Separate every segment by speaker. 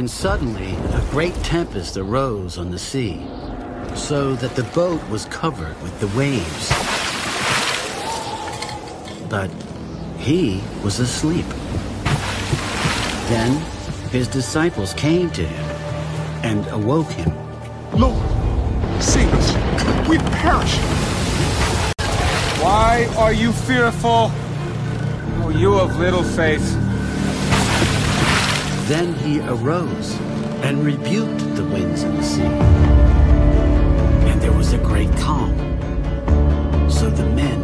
Speaker 1: And suddenly, a great tempest arose on the sea, so that the boat was covered with the waves. But he was asleep. Then his disciples came to him and awoke him.
Speaker 2: Lord, save us. We perish.
Speaker 3: Why are you fearful? Oh, you of little faith.
Speaker 1: Then he arose and rebuked the winds and the sea. And there was a great calm. So the men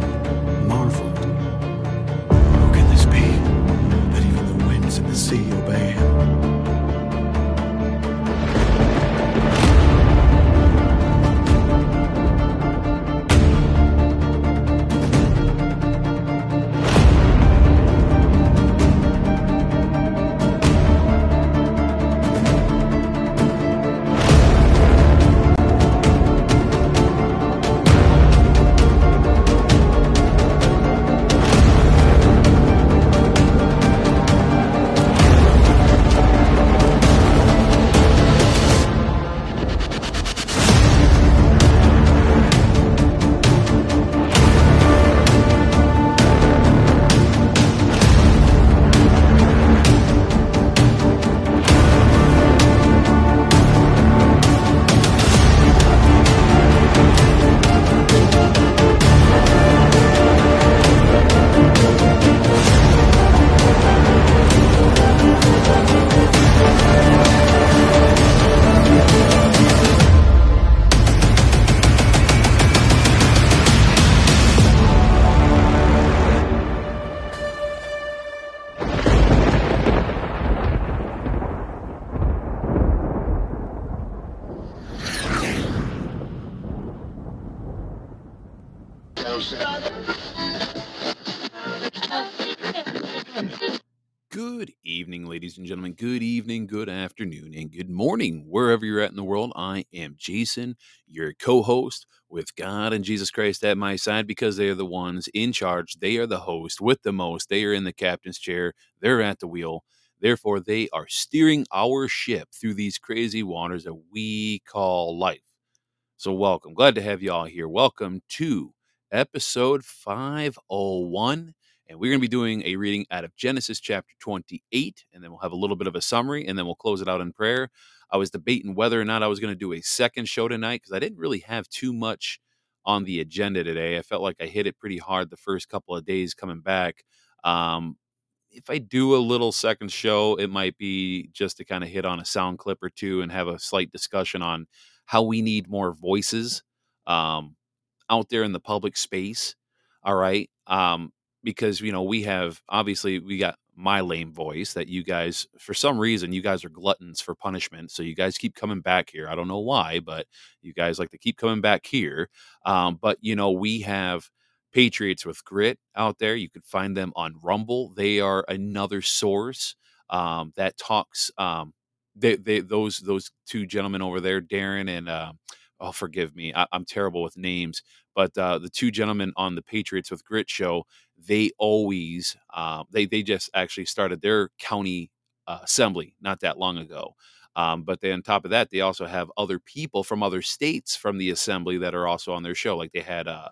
Speaker 4: you're at in the world. I am Jason, your co host with God and Jesus Christ at my side because they are the ones in charge. They are the host with the most. They are in the captain's chair. They're at the wheel. Therefore, they are steering our ship through these crazy waters that we call life. So, welcome. Glad to have you all here. Welcome to episode 501 and we're going to be doing a reading out of Genesis chapter 28, and then we'll have a little bit of a summary, and then we'll close it out in prayer. I was debating whether or not I was going to do a second show tonight because I didn't really have too much on the agenda today. I felt like I hit it pretty hard the first couple of days coming back. Um, if I do a little second show, it might be just to kind of hit on a sound clip or two and have a slight discussion on how we need more voices um, out there in the public space. All right. Um, because you know we have obviously we got my lame voice that you guys for some reason you guys are gluttons for punishment so you guys keep coming back here. I don't know why but you guys like to keep coming back here um, but you know we have patriots with grit out there. You could find them on rumble. They are another source um, that talks um, they, they those those two gentlemen over there darren and uh, oh forgive me I, i'm terrible with names but uh, the two gentlemen on the Patriots with Grit show, they always uh, they they just actually started their county uh, assembly not that long ago. Um, but then on top of that, they also have other people from other states from the assembly that are also on their show. Like they had uh,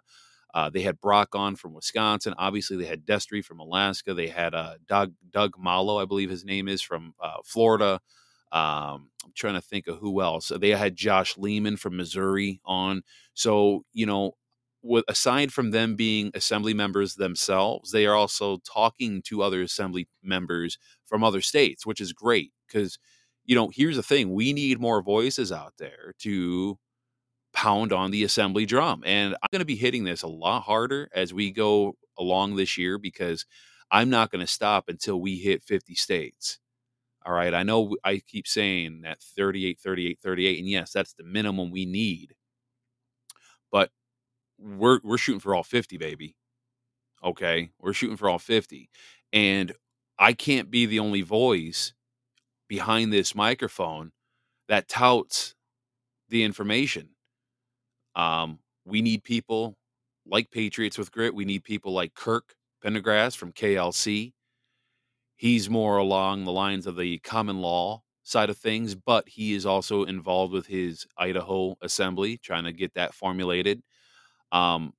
Speaker 4: uh, they had Brock on from Wisconsin. Obviously, they had Destry from Alaska. They had uh, Doug Doug Malo, I believe his name is from Florida. Um, I'm trying to think of who else. They had Josh Lehman from Missouri on. So you know, with, aside from them being assembly members themselves, they are also talking to other assembly members from other states, which is great because, you know, here's the thing we need more voices out there to pound on the assembly drum. And I'm going to be hitting this a lot harder as we go along this year because I'm not going to stop until we hit 50 states. All right. I know I keep saying that 38, 38, 38. And yes, that's the minimum we need. But we're we're shooting for all 50 baby okay we're shooting for all 50 and I can't be the only voice behind this microphone that touts the information. Um, we need people like Patriots with Grit. We need people like Kirk Pendergrass from KLC. He's more along the lines of the common law side of things, but he is also involved with his Idaho assembly, trying to get that formulated. Um,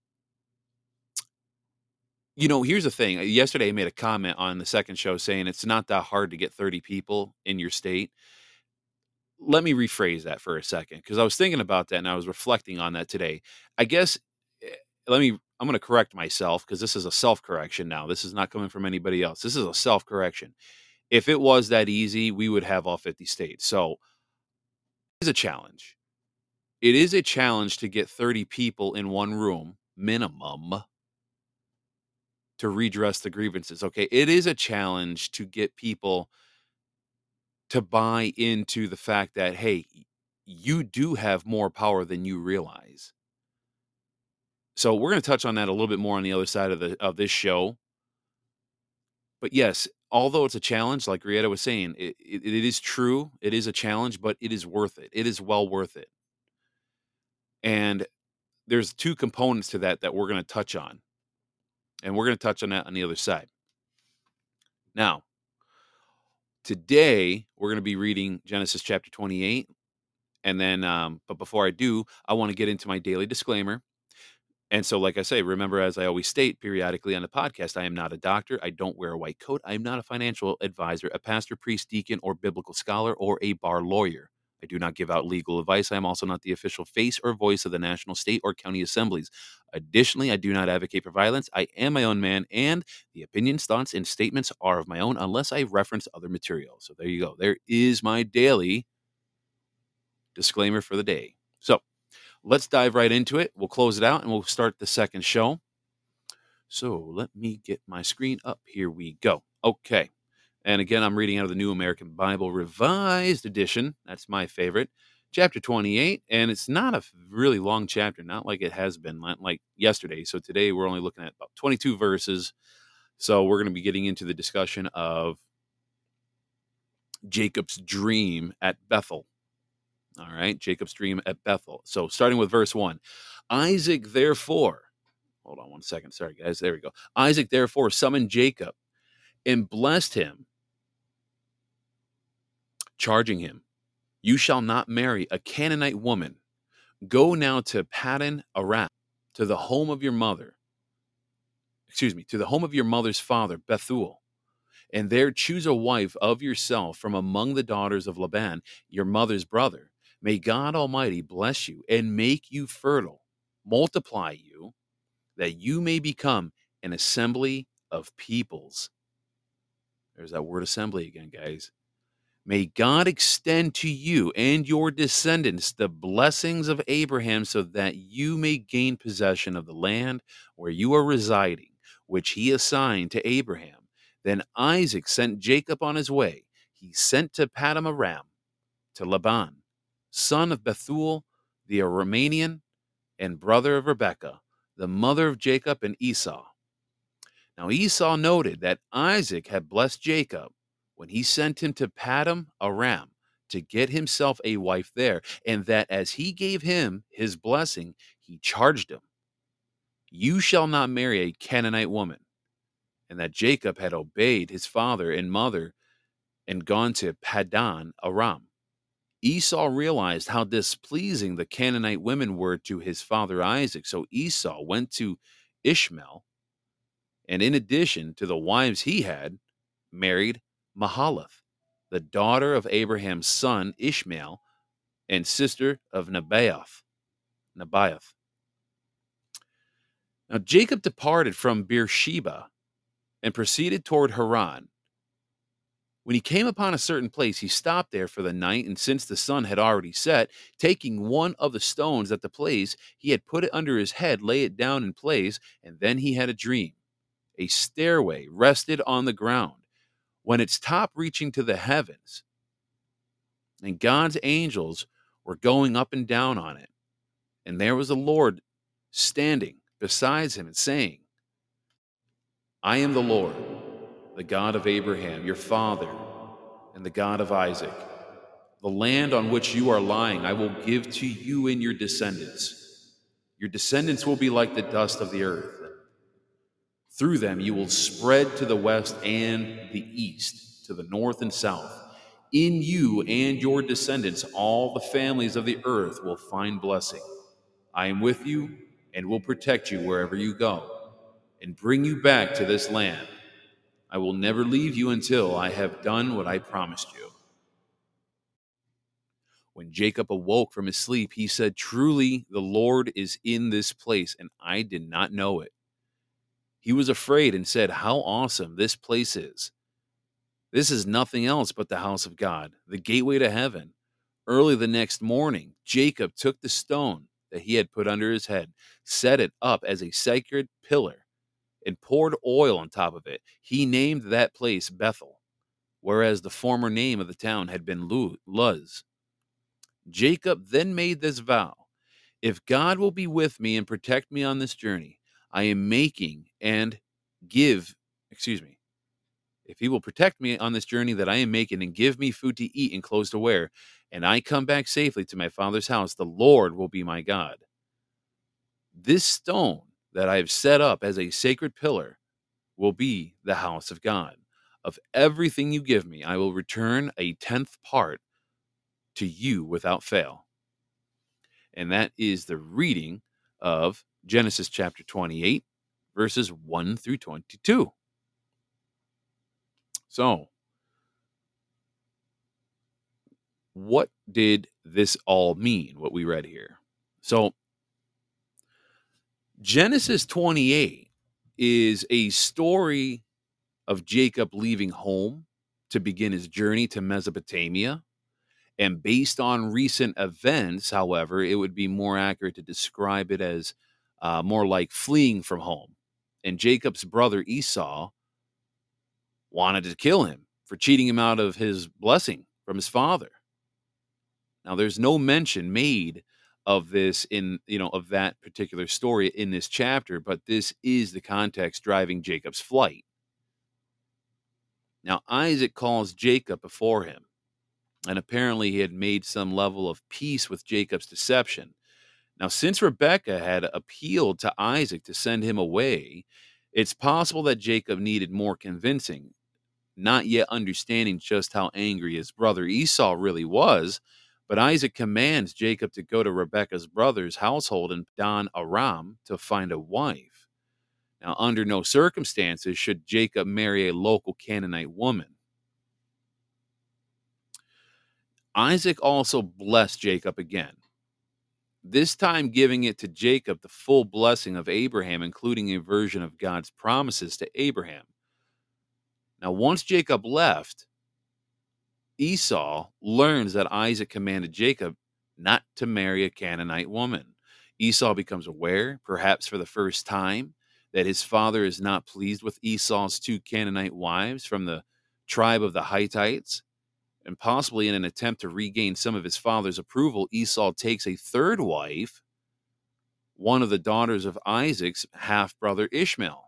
Speaker 4: you know, here's the thing. Yesterday, I made a comment on the second show saying it's not that hard to get 30 people in your state. Let me rephrase that for a second because I was thinking about that and I was reflecting on that today. I guess, eh, let me, I'm going to correct myself because this is a self correction now. This is not coming from anybody else. This is a self correction. If it was that easy, we would have all 50 states. So it's a challenge. It is a challenge to get 30 people in one room, minimum, to redress the grievances. Okay. It is a challenge to get people to buy into the fact that, hey, you do have more power than you realize. So we're going to touch on that a little bit more on the other side of the of this show. But yes, although it's a challenge, like Rieta was saying, it, it, it is true. It is a challenge, but it is worth it. It is well worth it. And there's two components to that that we're going to touch on. And we're going to touch on that on the other side. Now, today we're going to be reading Genesis chapter 28. And then, um, but before I do, I want to get into my daily disclaimer. And so, like I say, remember, as I always state periodically on the podcast, I am not a doctor. I don't wear a white coat. I am not a financial advisor, a pastor, priest, deacon, or biblical scholar, or a bar lawyer. I do not give out legal advice. I am also not the official face or voice of the national, state, or county assemblies. Additionally, I do not advocate for violence. I am my own man, and the opinions, thoughts, and statements are of my own unless I reference other material. So there you go. There is my daily disclaimer for the day. Let's dive right into it. We'll close it out and we'll start the second show. So let me get my screen up. Here we go. Okay. And again, I'm reading out of the New American Bible Revised Edition. That's my favorite. Chapter 28. And it's not a really long chapter, not like it has been like yesterday. So today we're only looking at about 22 verses. So we're going to be getting into the discussion of Jacob's dream at Bethel. All right, Jacob's dream at Bethel. So starting with verse 1 Isaac, therefore, hold on one second. Sorry, guys. There we go. Isaac, therefore, summoned Jacob and blessed him charging him, You shall not marry a Canaanite woman. Go now to Paddan Aram, to the home of your mother, excuse me, to the home of your mother's father, Bethuel, and there choose a wife of yourself from among the daughters of Laban, your mother's brother. May God Almighty bless you and make you fertile, multiply you, that you may become an assembly of peoples. There's that word assembly again, guys. May God extend to you and your descendants the blessings of Abraham so that you may gain possession of the land where you are residing, which he assigned to Abraham. Then Isaac sent Jacob on his way. He sent to Paddan Aram, to Laban, son of Bethuel, the Aramean, and brother of Rebekah, the mother of Jacob and Esau. Now Esau noted that Isaac had blessed Jacob when he sent him to Paddan Aram to get himself a wife there, and that as he gave him his blessing, he charged him, You shall not marry a Canaanite woman. And that Jacob had obeyed his father and mother and gone to Paddan Aram. Esau realized how displeasing the Canaanite women were to his father Isaac, so Esau went to Ishmael, and in addition to the wives he had, married Mahalath, the daughter of Abraham's son Ishmael, and sister of Nebaioth. Nebaioth. Now Jacob departed from Beersheba and proceeded toward Haran. When he came upon a certain place, he stopped there for the night, and since the sun had already set, taking one of the stones at the place, he had put it under his head, lay it down in place, and then he had a dream. A stairway rested on the ground when its top reaching to the heavens. And God's angels were going up and down on it. And there was the Lord standing beside him and saying, I am the Lord, the God of Abraham, your father, and the God of Isaac. The land on which you are lying I will give to you and your descendants. Your descendants will be like the dust of the earth. Through them you will spread to the west and the east, to the north and south. In you and your descendants, all the families of the earth will find blessing. I am with you and will protect you wherever you go, and bring you back to this land. I will never leave you until I have done what I promised you. When Jacob awoke from his sleep, he said, Truly, the Lord is in this place, and I did not know it. He was afraid and said, How awesome this place is! This is nothing else but the house of God, the gateway to heaven. Early the next morning, Jacob took the stone that he had put under his head, set it up as a sacred pillar, and poured oil on top of it. He named that place Bethel, whereas the former name of the town had been Luz. Jacob then made this vow If God will be with me and protect me on this journey, I am making and give, excuse me, if he will protect me on this journey that I am making and give me food to eat and clothes to wear, and I come back safely to my father's house, the Lord will be my God. This stone that I have set up as a sacred pillar will be the house of God. Of everything you give me, I will return a tenth part to you without fail. And that is the reading of Genesis chapter 28, verses 1 through 22. So, what did this all mean, what we read here? So, Genesis 28 is a story of Jacob leaving home to begin his journey to Mesopotamia. And based on recent events, however, it would be more accurate to describe it as uh, more like fleeing from home. And Jacob's brother Esau wanted to kill him for cheating him out of his blessing from his father. Now, there's no mention made of this in, you know, of that particular story in this chapter, but this is the context driving Jacob's flight. Now, Isaac calls Jacob before him, and apparently he had made some level of peace with Jacob's deception now, since Rebekah had appealed to Isaac to send him away, it's possible that Jacob needed more convincing, not yet understanding just how angry his brother Esau really was. But Isaac commands Jacob to go to Rebekah's brother's household in Dan Aram to find a wife. Now, under no circumstances should Jacob marry a local Canaanite woman. Isaac also blessed Jacob again this time giving it to Jacob the full blessing of Abraham, including a version of God's promises to Abraham. Now, once Jacob left, Esau learns that Isaac commanded Jacob not to marry a Canaanite woman. Esau becomes aware, perhaps for the first time, that his father is not pleased with Esau's two Canaanite wives from the tribe of the Hittites and possibly in an attempt to regain some of his father's approval, Esau takes a third wife, one of the daughters of Isaac's half brother Ishmael.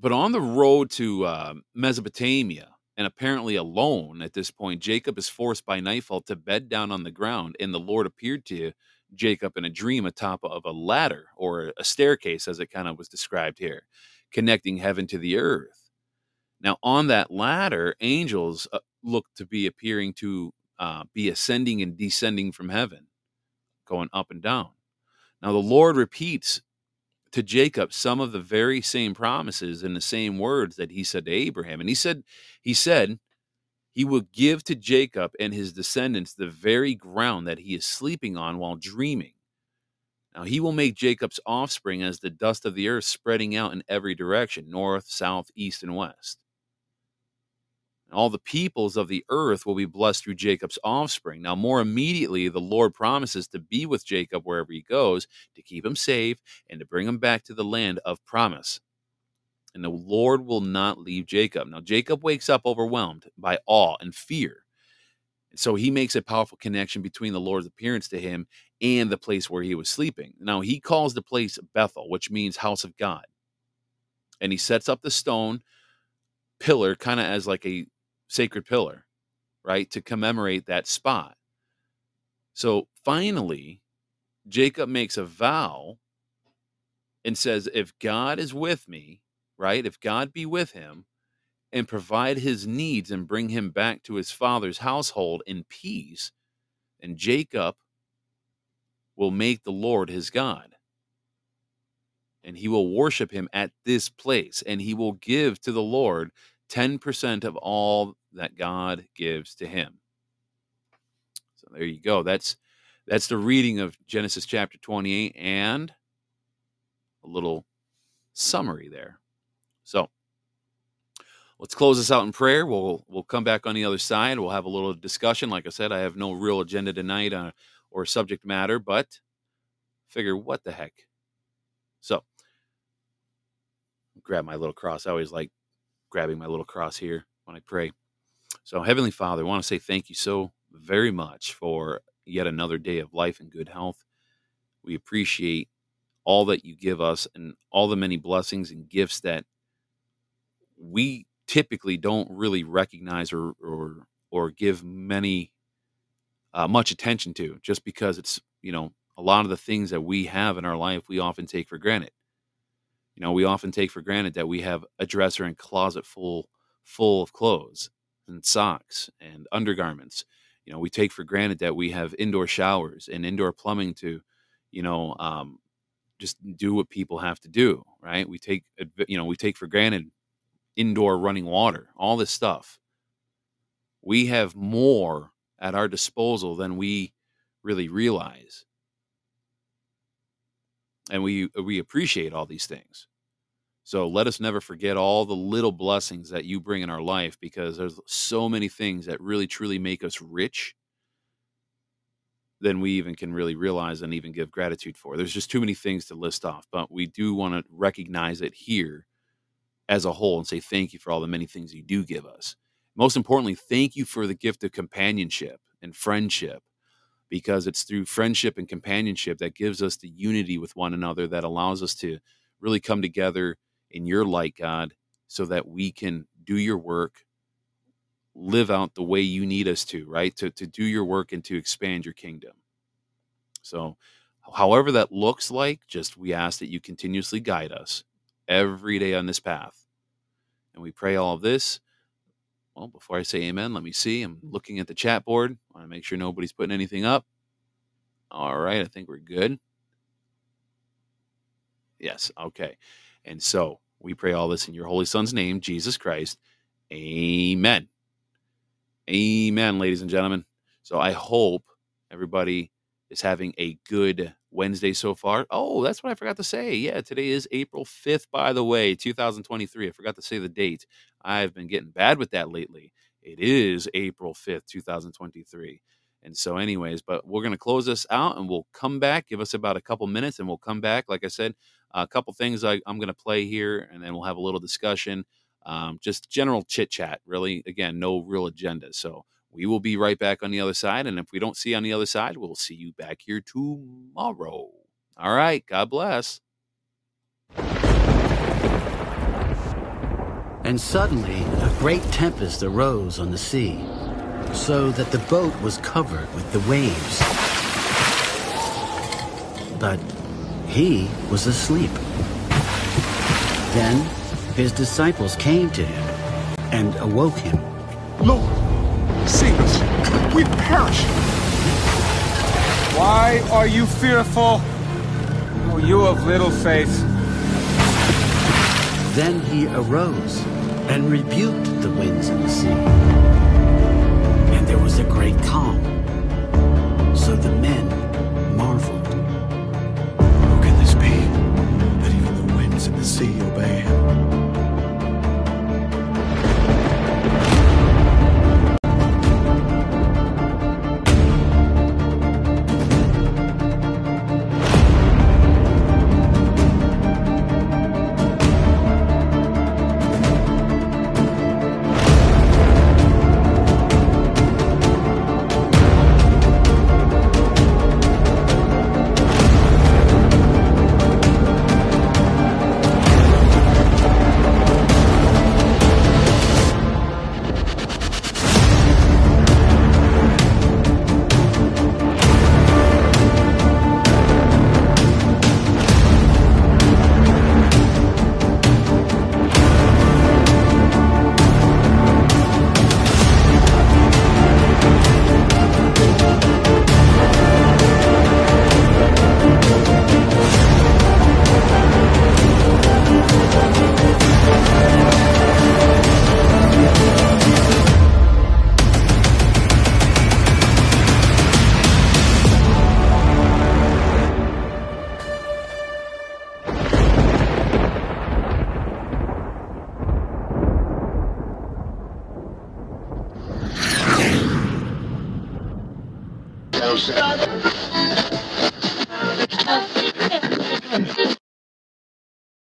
Speaker 4: But on the road to uh, Mesopotamia, and apparently alone at this point, Jacob is forced by nightfall to bed down on the ground, and the Lord appeared to Jacob in a dream atop of a ladder or a staircase, as it kind of was described here, connecting heaven to the earth. Now, on that ladder, angels uh, look to be appearing to uh, be ascending and descending from heaven, going up and down. Now, the Lord repeats to Jacob some of the very same promises in the same words that he said to Abraham. And he said, he said, he will give to Jacob and his descendants the very ground that he is sleeping on while dreaming. Now he will make Jacob's offspring as the dust of the earth spreading out in every direction north, south, east, and west all the peoples of the earth will be blessed through Jacob's offspring. Now, more immediately, the Lord promises to be with Jacob wherever he goes, to keep him safe, and to bring him back to the land of promise. And the Lord will not leave Jacob. Now, Jacob wakes up overwhelmed by awe and fear. So he makes a powerful connection between the Lord's appearance to him and the place where he was sleeping. Now he calls the place Bethel, which means house of God. And he sets up the stone pillar kind of as like a sacred pillar, right? To commemorate that spot. So finally, Jacob makes a vow and says, If God is with me, right? If God be with him and provide his needs and bring him back to his father's household in peace, and Jacob will make the Lord his God. And he will worship him at this place, and he will give to the Lord 10% of all that God gives to him. So there you go. That's that's the reading of Genesis chapter 28 and a little summary there. So let's close this out in prayer. We'll we'll come back on the other side. We'll have a little discussion. Like I said, I have no real agenda tonight uh, or subject matter, but figure what the heck. So grab my little cross. I always like grabbing my little cross here when I pray. So Heavenly Father, I want to say thank you so very much for yet another day of life and good health. We appreciate all that you give us and all the many blessings and gifts that we typically don't really recognize or or or give many uh, much attention to just because it's you know a lot of the things that we have in our life we often take for granted you know we often take for granted that we have a dresser and closet full full of clothes and socks and undergarments. You know we take for granted that we have indoor showers and indoor plumbing to you know um, just do what people have to do right? We take you know we take for granted indoor running water all this stuff. We have more at our disposal than we really realize. And we we appreciate all these things so let us never forget all the little blessings that you bring in our life because there's so many things that really truly make us rich than we even can really realize and even give gratitude for. There's just too many things to list off, but we do want to recognize it here as a whole and say thank you for all the many things you do give us. Most importantly, thank you for the gift of companionship and friendship because it's through friendship and companionship that gives us the unity with one another that allows us to really come together in your light, God, so that we can do your work, live out the way you need us to, right? To, to do your work and to expand your kingdom. So, however that looks like, just we ask that you continuously guide us every day on this path. And we pray all of this. Well, before I say amen, let me see. I'm looking at the chat board. I want to make sure nobody's putting anything up. All right, I think we're good. Yes, okay. And so we pray all this in your holy son's name, Jesus Christ. Amen. Amen, ladies and gentlemen. So I hope everybody is having a good Wednesday so far. Oh, that's what I forgot to say. Yeah, today is April 5th, by the way, 2023. I forgot to say the date. I've been getting bad with that lately. It is April 5th, 2023. And so, anyways, but we're going to close this out and we'll come back. Give us about a couple minutes and we'll come back. Like I said, a couple things I, am going to play here and then we'll have a little discussion. Um, just general chit chat, really. Again, no real agenda. So, we will be right back on the other side. And if we don't see you on the other side, we'll see you back here tomorrow. All right. God bless.
Speaker 1: And suddenly a great tempest arose on the sea so that the boat was covered with the waves. But he was asleep. Then his disciples came to him and awoke him.
Speaker 2: Lord, save us. We perish.
Speaker 3: Why are you fearful? Oh, you of little faith.
Speaker 1: Then he arose and rebuked the winds and the sea And there was a great calm. So the men
Speaker 2: winds and the